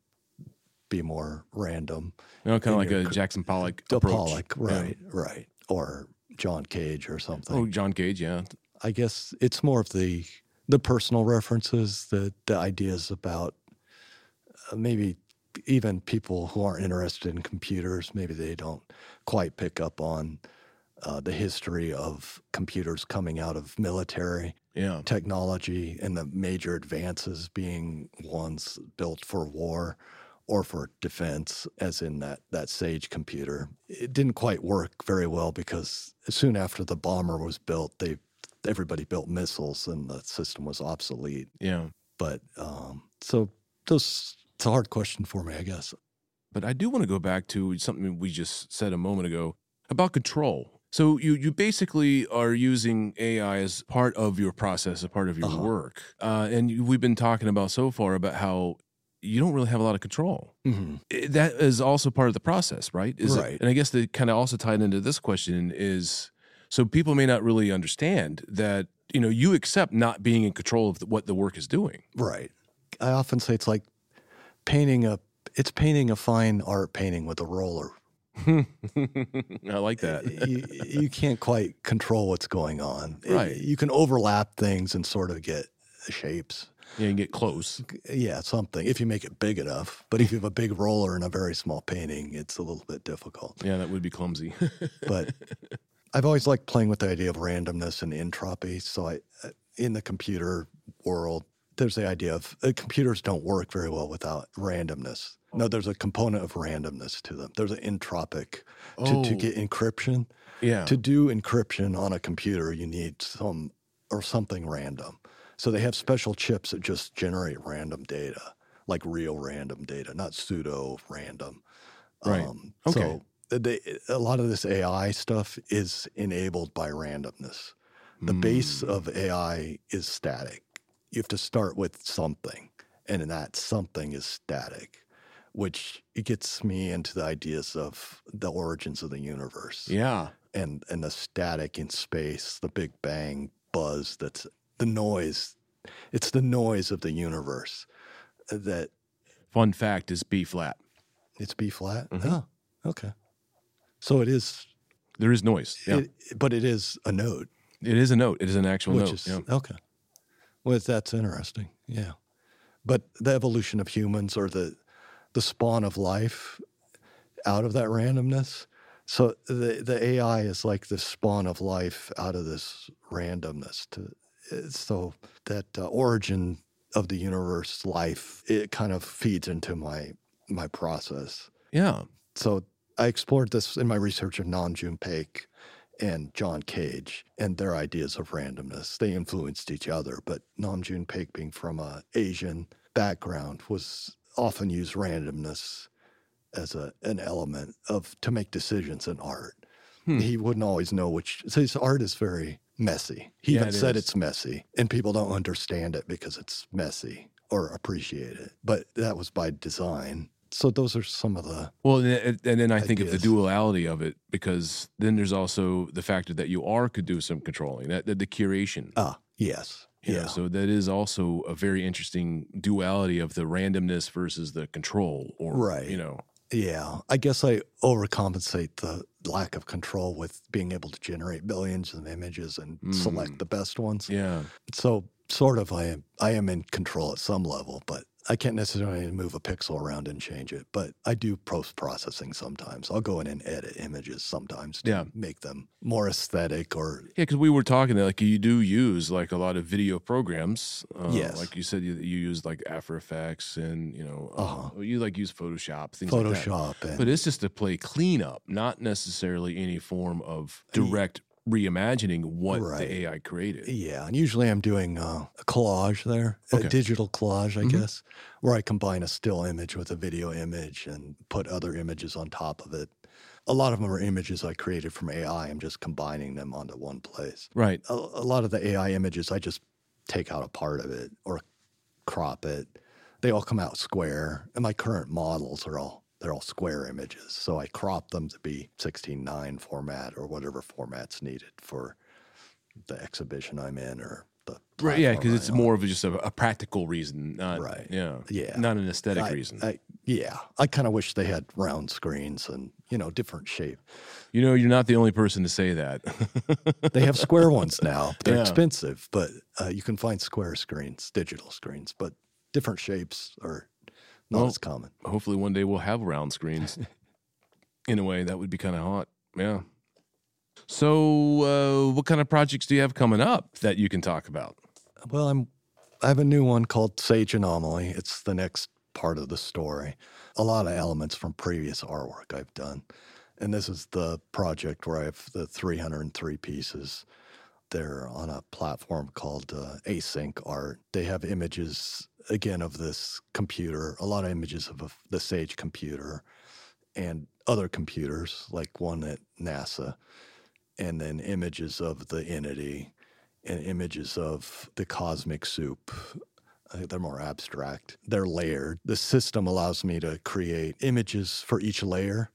be more random. You know, kind of like a Jackson Pollock approach. Pollock, Yeah. right, right, or John Cage or something. Oh, John Cage. Yeah, I guess it's more of the the personal references, the the ideas about uh, maybe even people who aren't interested in computers, maybe they don't quite pick up on uh, the history of computers coming out of military yeah. technology and the major advances being ones built for war or for defense, as in that, that Sage computer. It didn't quite work very well because soon after the bomber was built, they everybody built missiles and the system was obsolete. Yeah. But um, so those it's a hard question for me, I guess. But I do want to go back to something we just said a moment ago about control. So you you basically are using AI as part of your process, a part of your Uh-huh. work, uh, and we've been talking about so far about how you don't really have a lot of control. Mm-hmm. That is also part of the process, right? Is it- Right. and I guess that kind of also tied into this question is so people may not really understand that you know you accept not being in control of the, what the work is doing. Right. I often say it's like painting a it's painting a fine art painting with a roller. I like that. you, you can't quite control what's going on. It- Right. you can overlap things and sort of get shapes. yeah, you get close. Yeah, something if you make it big enough. But if you have a big roller in a very small painting, it's a little bit difficult. Yeah, that would be clumsy. But I've always liked playing with the idea of randomness and entropy. So I, uh, in the computer world, there's the idea of uh, computers don't work very well without randomness. No, there's a component of randomness to them. There's an entropic to, to Oh. get encryption. yeah. To do encryption on a computer, you need some or something random. So they have special chips that just generate random data, like real random data, not pseudo random. Right. Okay. So they, a lot of this AI stuff is enabled by randomness. The base Mm. of AI is static. You have to start with something, and that something is static, which it gets me into the ideas of the origins of the universe Yeah. and and the static in space, the Big Bang buzz. That's the noise. It's the noise of the universe. That Fun fact is B flat. it's B flat. Mhm. Oh, okay. So it is, There is noise. Yeah. it, but it is a note, it is a note. It is an actual which note. is yeah. okay. Well, that's interesting. Yeah, but the evolution of humans or the the spawn of life out of that randomness. So the the AI is like the spawn of life out of this randomness. To so that uh, origin of the universe, life, it kind of feeds into my my process. Yeah. So I explored this in my research of Paik and John Cage and their ideas of randomness. They influenced each other, but Nam June Paik, being from a Asian background, was often used randomness as a an element of to make decisions in art. Hmm. He wouldn't always know which. So his art is very messy. He Yeah, even it said is. it's messy, and people don't understand it because it's messy or appreciate it. But that was by design So those are some of the Well, and, and then I think of the duality of it because then there's also the factor that you are could do some controlling that, that the curation. ah yes know, yeah so that is also a very interesting duality of the randomness versus the control, or Right. You know, yeah. I guess I overcompensate the lack of control with being able to generate billions of images and Mm. select the best ones. yeah, So sort of I am I am in control at some level, but I can't necessarily move a pixel around and change it. But I do post processing sometimes. I'll go in and edit images sometimes to Yeah. make them more aesthetic or yeah. Because we were talking that like you do use like a lot of video programs. Uh, Yes. like you said, you, you use like After Effects and you know, uh, Uh-huh. you like use Photoshop, things like that. Photoshop and But it's just to play cleanup, not necessarily any form of direct reimagining what Right. the AI created. Yeah, and usually I'm doing uh, a collage there, Okay. a digital collage, I Mhm. guess, where I combine a still image with a video image and put other images on top of it. A lot of them are images I created from AI. I'm just combining them onto one place. Right. A, a lot of the AI images, I just take out a part of it or crop it. They all come out square, and my current models are all they're all square images. So I crop them to be 16:9 format or whatever format's needed for the exhibition I'm in or the Right. Yeah. Because it's I'm on. more of just a, a practical reason, not Right. Yeah. Yeah. Not an aesthetic I- reason. I, yeah, I kind of wish they had round screens and you know different shape. you know, you're not the only person to say that. They have square ones now. They're Yeah. expensive, but uh, you can find square screens, digital screens, but different shapes are not Well, as common. Hopefully, one day we'll have round screens. In a way, that would be kind of hot. Yeah. So, uh, what kind of projects do you have coming up that you can talk about? Well, I'm I have a new one called Sage Anomaly. It's the next part of the story. A lot of elements from previous artwork I've done. And this is the project where I have the 303 pieces. They're on a platform called uh, Async Art. They have images, again, of this computer, a lot of images of a, the Sage computer and other computers, like one at NASA, and then images of the entity and images of the cosmic soup. They're more abstract. They're layered. The system allows me to create images for each layer.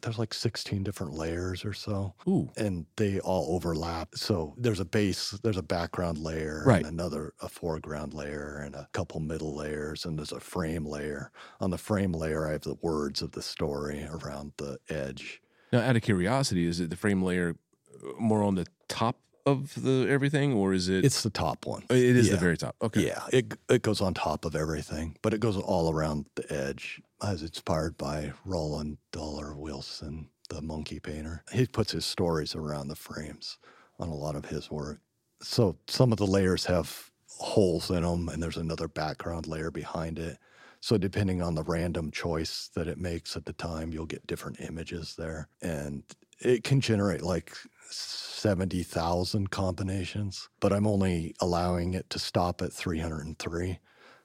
There's like 16 different layers or so, Ooh. and they all overlap. So there's a base, there's a background layer, Right. and another, a foreground layer, and a couple middle layers, and there's a frame layer. On the frame layer, I have the words of the story around the edge. Now, out of curiosity, is it the frame layer uh, more on the top of the everything, or is it? It's the top one. Oh, it is the very top. Okay. Yeah, it it goes on top of everything, but it goes all around the edge. I was inspired by Roland Dollar Wilson, the monkey painter. He puts his stories around the frames on a lot of his work. So some of the layers have holes in them, and there's another background layer behind it. So depending on the random choice that it makes at the time, you'll get different images there, and it can generate like 70,000 combinations, but I'm only allowing it to stop at 303.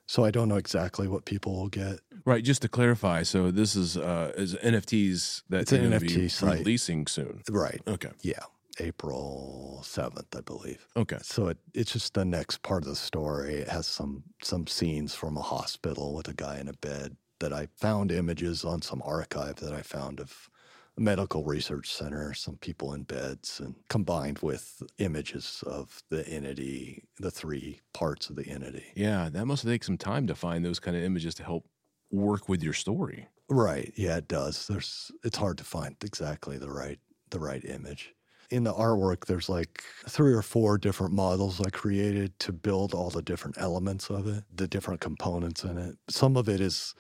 So I don't know exactly what people will get. Right. Just to clarify, so this is uh, is NFTs that It's an NFT site. releasing soon. Right. Okay. Yeah. April 7th, I believe. Okay. So it, it's just the next part of the story. It has some some scenes from a hospital with a guy in a bed that I found images on some archive that I found of medical research center, some people in beds, and combined with images of the entity, the three parts of the entity. Yeah, that must take some time to find those kind of images to help work with your story. Right. Yeah, it does. There's it's hard to find exactly the right the right image. In the artwork, there's like three or four different models I created to build all the different elements of it, the different components in it. Some of it is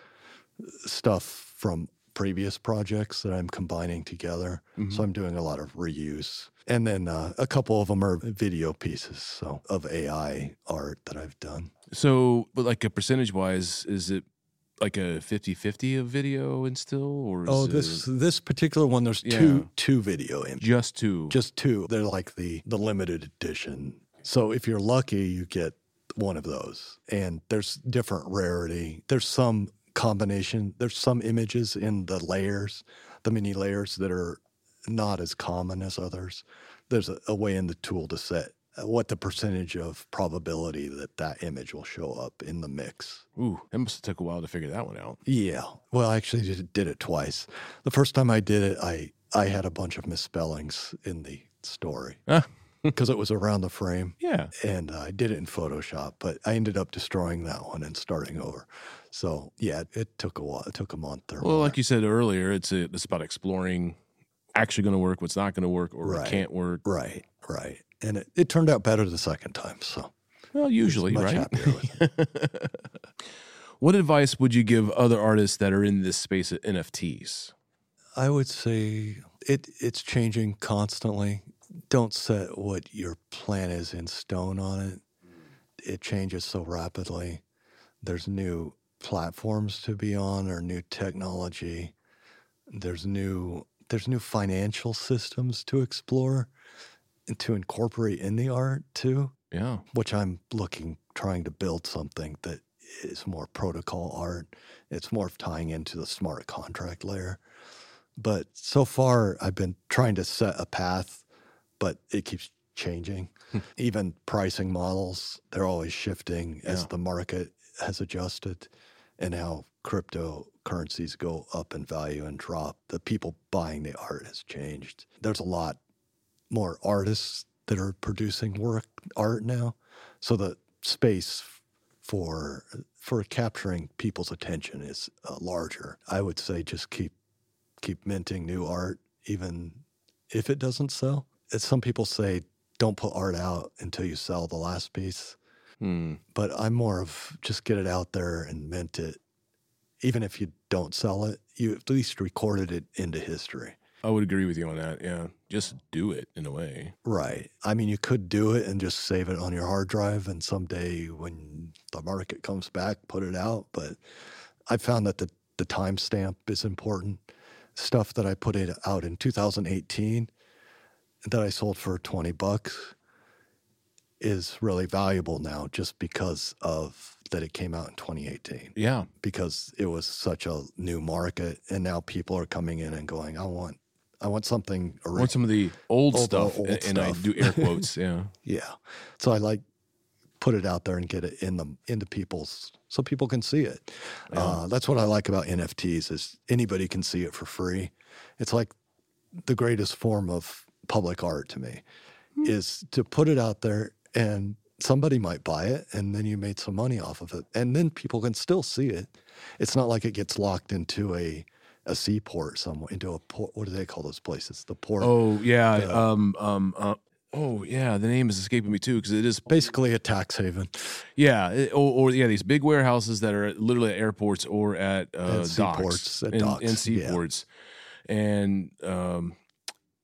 stuff from previous projects that I'm combining together. Mhm. So I'm doing a lot of reuse. And then uh, a couple of them are video pieces so of AI art that I've done. So, but like a percentage wise, is it like a 50 50 of video and still? Or Oh, it this this particular one, there's Yeah. two two video images. just two? just two. They're like the the limited edition. So if you're lucky, you get one of those. And there's different rarity. There's some combination. There's some images in the layers, the mini layers that are not as common as others. There's a, a way in the tool to set uh, what the percentage of probability that that image will show up in the mix. Ooh, it must have took a while to figure that one out. Yeah. Well, I actually did, did it twice. The first time I did it, I I had a bunch of misspellings in the story Ah. because it was around the frame, Yeah. and I did it in Photoshop. But I ended up destroying that one and starting over. So yeah, it, took a while. It took a month or Well, more. like you said earlier, it's a, it's about exploring actually going to work, what's not going to work, or Right. what can't work. right, right, and it, it turned out better the second time. So Well, usually, right? what advice would you give other artists that are in this space of NFTs? I would say it it's changing constantly. Don't set what your plan is in stone on it. It changes so rapidly. There's new platforms to be on or new technology. There's new there's new financial systems to explore and to incorporate in the art too, Yeah. which I'm looking trying to build something that is more protocol art. It's more of tying into the smart contract layer. But so far, I've been trying to set a path, but it keeps changing. Even pricing models, they're always shifting as Yeah. the market has adjusted and how cryptocurrencies go up in value and drop. The people buying the art has changed. There's a lot more artists that are producing work art now. So the space for for capturing people's attention is uh, larger. I would say just keep keep minting new art, even if it doesn't sell. As some people say, don't put art out until you sell the last piece. Hmm. But I'm more of just get it out there and mint it. Even if you don't sell it, you at least recorded it into history. I would agree with you on that. Yeah. Just do it in a way. Right. I mean, you could do it and just save it on your hard drive, and someday when the market comes back, put it out. But I found that the, the timestamp is important. Stuff that I put it out in 2018 that I sold for 20 bucks is really valuable now just because of that it came out in 2018 Yeah. because it was such a new market and now people are coming in and going I want I want something I original want some of the old, Old- stuff, old and, and I do air quotes. Yeah. Yeah. So I like put it out there and get it in the into people's so people can see it. Yeah. Uh, that's what I like about NFTs is anybody can see it for free. It's like the greatest form of public art to me is to put it out there and somebody might buy it and then you made some money off of it and then people can still see it. It's not like it gets locked into a a seaport somewhere into a port. What do they call those places? The port. Oh yeah. the- um. Um. Uh, oh yeah. The name is escaping me too because it is. Basically, a tax haven. Yeah. it- or, or yeah, these big warehouses that are literally at airports or at uh, At docks seaports, at and, docks, and yeah. seaports, and um,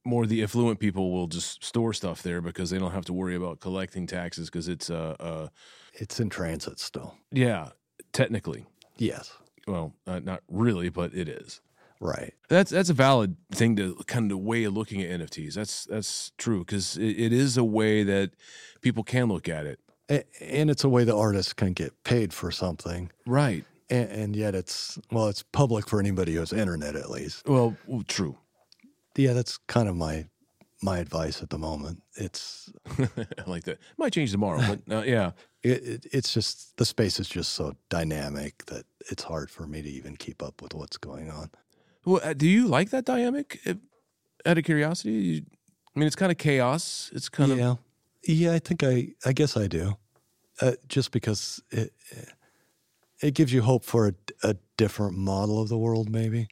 more of the affluent people will just store stuff there because they don't have to worry about collecting taxes because it's uh, uh It's in transit still. yeah technically Yes. well uh, not really but it is. Right. That's that's a valid thing to kind of way of looking at NFTs. That's that's true because it, it is a way that people can look at it. And it's a way the artist can get paid for something. Right. And, and yet it's, well, it's public for anybody who has internet at least. Well true. Yeah, that's kind of my my advice at the moment. It's I like that. Might change tomorrow, but uh, yeah. it, it, it's just the space is just so dynamic that it's hard for me to even keep up with what's going on. Well, uh, do you like that dynamic? uh, Out of curiosity, you, I mean, it's kind of chaos. It's kind of yeah, yeah. I think I I guess I do, uh, just because it it gives you hope for a, a different model of the world, maybe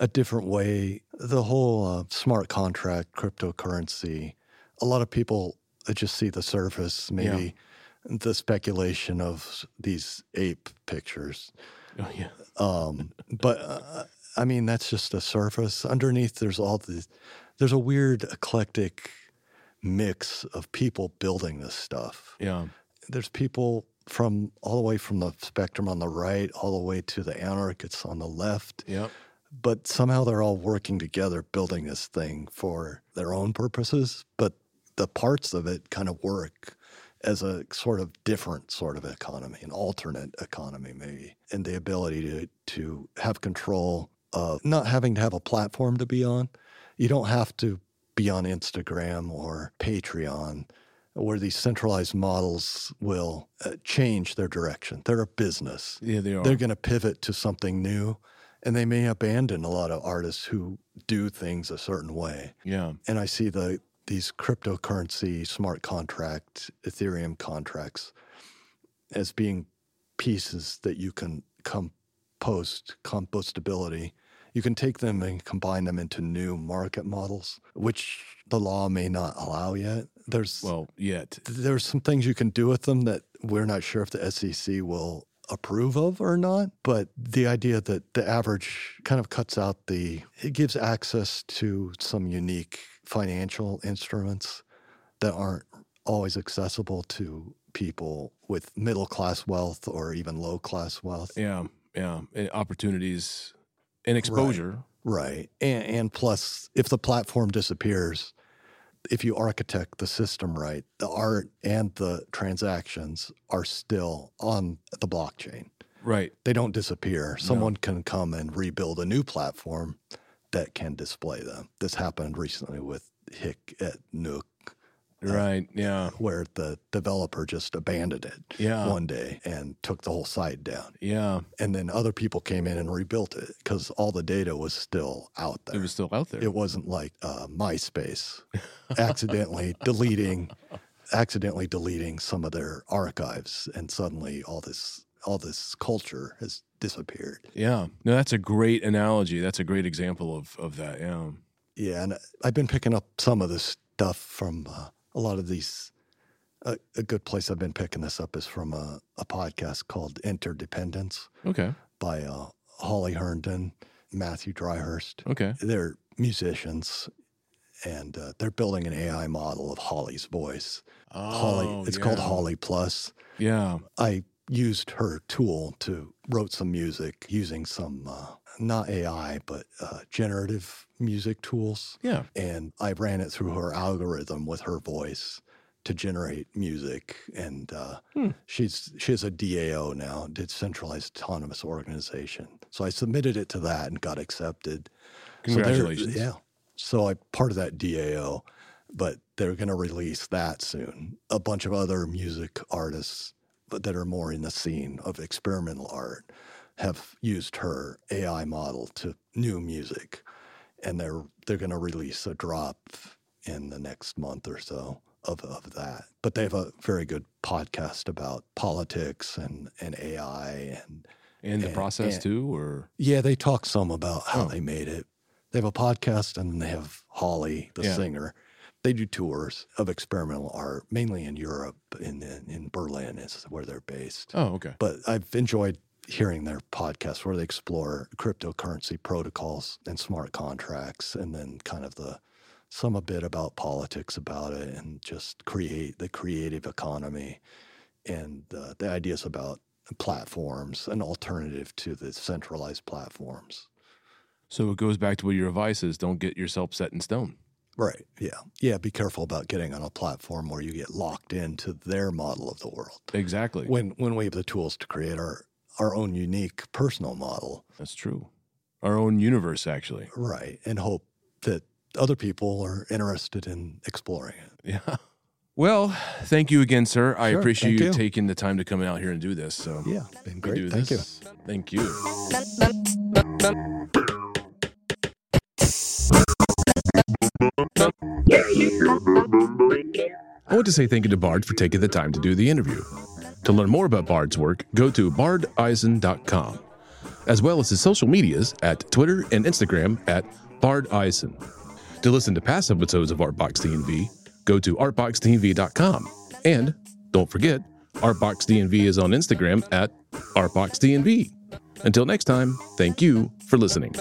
a different way. The whole uh, smart contract, cryptocurrency. A lot of people just see the surface, maybe the speculation of these ape pictures. oh, yeah. Um, but uh, I mean, that's just the surface. Underneath, there's all these. There's a weird eclectic mix of people building this stuff. Yeah. There's people from all the way from the spectrum on the right, all the way to the anarchists on the left. Yep. But somehow they're all working together, building this thing for their own purposes. But the parts of it kind of work as a sort of different sort of economy, an alternate economy, maybe, and the ability to to have control of not having to have a platform to be on. You don't have to be on Instagram or Patreon where these centralized models will uh, change their direction. They're a business. Yeah, they are. They're going to pivot to something new, and they may abandon a lot of artists who do things a certain way. yeah. And I see the these cryptocurrency smart contract Ethereum contracts as being pieces that you can compost composability. You can take them and combine them into new market models, which the law may not allow yet. There's Well, yet. there's some things you can do with them that we're not sure if the SEC will approve of or not. But the idea that the average kind of cuts out the, it gives access to some unique financial instruments that aren't always accessible to people with middle class wealth or even low class wealth. Yeah, yeah. And opportunities and exposure. Right. And, and plus, if the platform disappears, if you architect the system right, the art and the transactions are still on the blockchain. Right. They don't disappear. Someone can come and rebuild a new platform that can display them. This happened recently with Hic et Nunc, Right. Yeah. where the developer just abandoned it Yeah. one day and took the whole site down. Yeah. And then other people came in and rebuilt it because all the data was still out there. It was still out there. It wasn't like uh, MySpace accidentally deleting, accidentally deleting some of their archives, and suddenly all this all this culture has disappeared. yeah. No, that's a great analogy. That's a great example of of that. Yeah. Yeah, and I've been picking up some of this stuff from uh, a lot of these. A, a good place I've been picking this up is from a, a podcast called Interdependence Okay. by uh, Holly Herndon, Matthew Dryhurst. Okay. they're musicians and uh, they're building an AI model of Holly's voice. Holly, Oh, it's called. Holly Plus. Yeah. I used her tool to wrote some music using some uh, not AI but uh, generative music tools, Yeah. and I ran it through her algorithm with her voice to generate music. And uh, Hmm. she's she has a DAO now, decentralized autonomous organization. So I submitted it to that and got accepted. So Congratulations. yeah. So I part of that DAO, but they're going to release that soon. A bunch of other music artists, that are more in the scene of experimental art, have used her AI model to new music, and they're they're going to release a drop in the next month or so of of that. But they have a very good podcast about politics and and AI and And the And- process and- too, or yeah, they talk some about how Oh. they made it. They have a podcast and then they have Holly, the Yeah. singer. They do tours of experimental art, mainly in Europe. In, in in Berlin is where they're based. oh, okay. But I've enjoyed hearing their podcast where they explore cryptocurrency protocols and smart contracts, and then kind of the some a bit about politics about it, and just create the creative economy, and uh, the ideas about platforms, an alternative to the centralized platforms. So it goes back to what your advice is: don't get yourself set in stone. Right. Yeah. Yeah. Be careful about getting on a platform where you get locked into their model of the world. Exactly. When when we have the tools to create our our own unique personal model, That's true. Our own universe, actually. right, and hope that other people are interested in exploring it. Yeah. Well, thank you again, sir. I Sure, appreciate you you. taking the time to come out here and do this. So Yeah, been great. Thank you. Thank you. I want to say thank you to Bard for taking the time to do the interview. To learn more about Bard's work, go to bardionson.com, as well as his social medias at Twitter and Instagram at bardionson. To listen to past episodes of Artbox DNV, go to artboxdnv.com. And don't forget, Artbox DNV is on Instagram at artboxdnv. Until next time, thank you for listening.